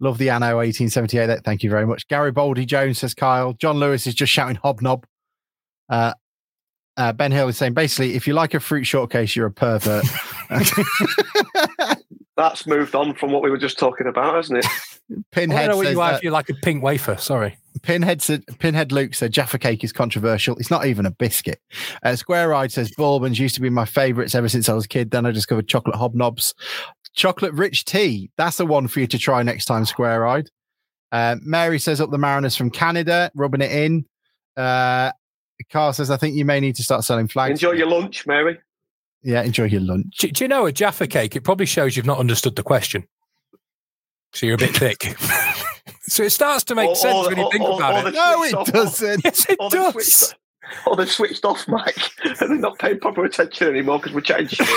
Love the Anno 1878. Thank you very much. Gary Baldy Jones says Kyle. John Lewis is just shouting hobnob. Uh, uh, ben Hill is saying basically, if you like a fruit shortcake, you're a pervert. That's moved on from what we were just talking about, hasn't it? I don't Pinhead know what says you are if you like a pink wafer. Sorry. Pinhead said, Pinhead Luke said Jaffa cake is controversial. It's not even a biscuit. Uh, Square Ride says bourbons used to be my favourites ever since I was a kid. Then I discovered chocolate hobnobs, chocolate rich tea. That's the one for you to try next time. Square Ride. Uh, Mary says up the Mariners from Canada, rubbing it in. Uh, Carl says I think you may need to start selling flags. Enjoy your lunch, Mary. yeah, enjoy your lunch. Do, do you know a Jaffa cake? It probably shows you've not understood the question. So you're a bit thick. so it starts to make Or- sense or- when you think or- about or it. No, it off- doesn't. Yes, it Or they've does. switched, or they've switched off, Mike, and they're not paying proper attention anymore because we're changing.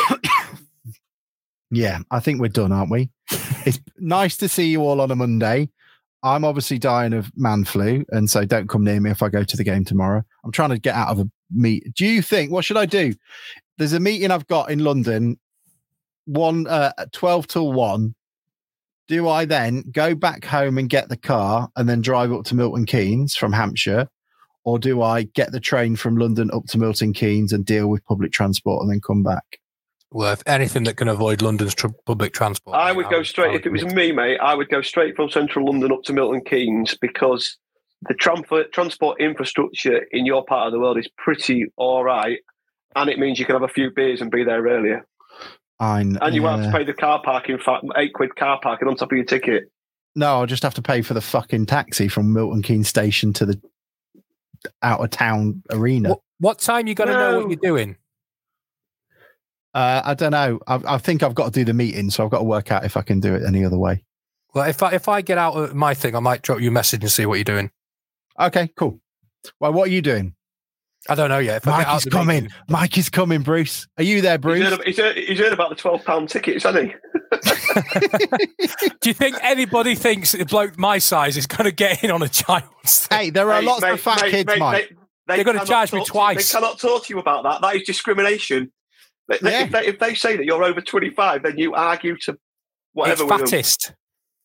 Yeah, I think we're done, aren't we? It's nice to see you all on a Monday. I'm obviously dying of man flu, and so don't come near me if I go to the game tomorrow. I'm trying to get out of a meet. Do you think what should I do? There's a meeting I've got in London, one uh, at 12 till one. Do I then go back home and get the car and then drive up to Milton Keynes from Hampshire? Or do I get the train from London up to Milton Keynes and deal with public transport and then come back? Well, if anything that can avoid London's tr- public transport. I mate, would go straight, if it was me, mate, I would go straight from central London up to Milton Keynes because the transport, transport infrastructure in your part of the world is pretty all right. And it means you can have a few beers and be there earlier. I kn- And you won't have to pay the car parking, eight quid car parking on top of your ticket. No, I'll just have to pay for the fucking taxi from Milton Keynes station to the out of town arena. What, what time you got to know what you're doing? Uh, I don't know. I, I think I've got to do the meeting, so I've got to work out if I can do it any other way. Well, if I if I get out of my thing, I might drop you a message and see what you're doing. Okay, cool. Well, what are you doing? I don't know yet. Mike is coming. meeting- Mike is coming, Bruce. Are you there, He's Bruce? heard, he's, heard, he's heard about the £12 tickets, hasn't he? Do you think anybody thinks a bloke my size is going to get in on a child's thing? hey, there are Mate, lots mate, of fat mate, kids, mate, Mike. mate, They're gonna charge me talk to- twice. They cannot talk to you about that. That is discrimination. They- they- Yeah. if, they, if they say that you're over 25, then you argue to It's whatever with them. fattest.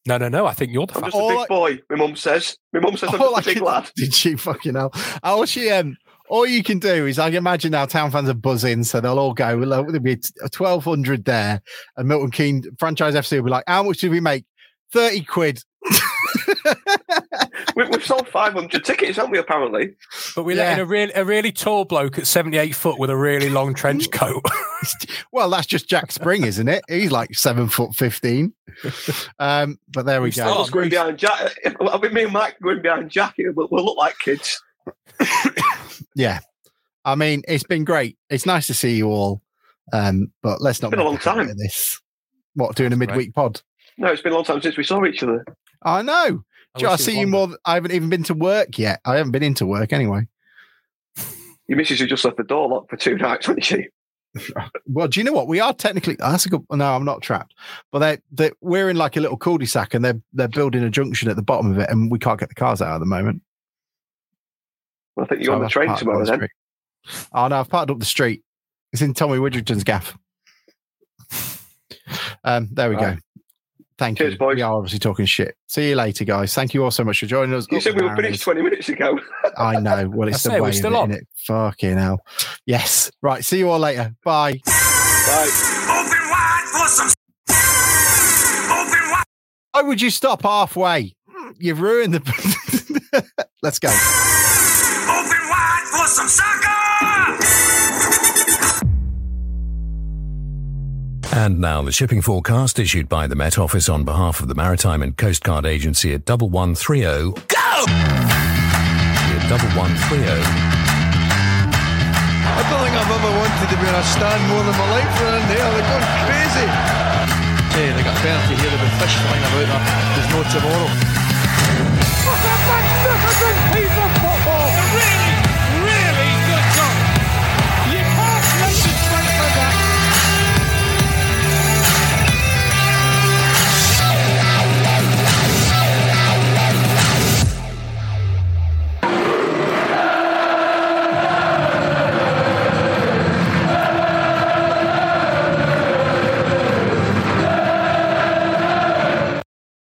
No, no, no. I think you're the I'm fat. just a big I- boy. My mum says. My mum says I'm All just a I big can- lad. Did she fucking hell? All she um, all you can do is I can imagine our town fans are buzzing, so they'll all go. There'll be twelve hundred there, and Milton Keynes franchise FC will be like, "How much did we make? Thirty quid." We, we've sold 500 tickets, haven't we? Apparently. But we're Yeah. letting a really a really tall bloke at 78 foot with a really long trench coat. well, that's just Jack Spring, isn't it? He's like seven foot fifteen. Um, but there we We've go. I was going behind Jack. If, I mean, me and Mike going behind Jack, we'll, we'll look like kids. Yeah. I mean, it's been great. It's nice to see you all. Um, but let's not It's been a long time. of This what doing a That's midweek pod? No, it's been a long time since we saw each other. I know. I Do you I see you longer. more. th- I haven't even been to work yet. I haven't been into work anyway. Your missus has just left the door locked for two nights, hasn't she? Well, do you know what? We are technically. oh, That's a good. No, I'm not trapped. But they, they, we're in like a little cul-de-sac, and they're they're building a junction at the bottom of it, and we can't get the cars out at the moment. I think you're on the train tomorrow the then. street. Oh no, I've parked up the street. It's in Tommy Widgerton's gaff. Um, there we Right. go. Thank Cheers, you. boys. We are obviously talking shit. See you later, guys. Thank you all so much for joining us. You Up said we were finished 20 minutes ago. I know. Well, it's I the say, we're way of still it, on. innit? Fucking hell. Yes. Right. See you all later. Bye. Bye. Open wide for some. Open wide. Why would you stop halfway? You've ruined the. Let's go. Open some soccer. And now the shipping forecast issued by the Met Office on behalf of the Maritime and Coast Guard Agency at 1130. Go! At 1130. I don't think I've ever wanted to be on a stand more than my life around there. They're going crazy. Hey, they got penalty here. There'll be fish flying about there. There's no tomorrow.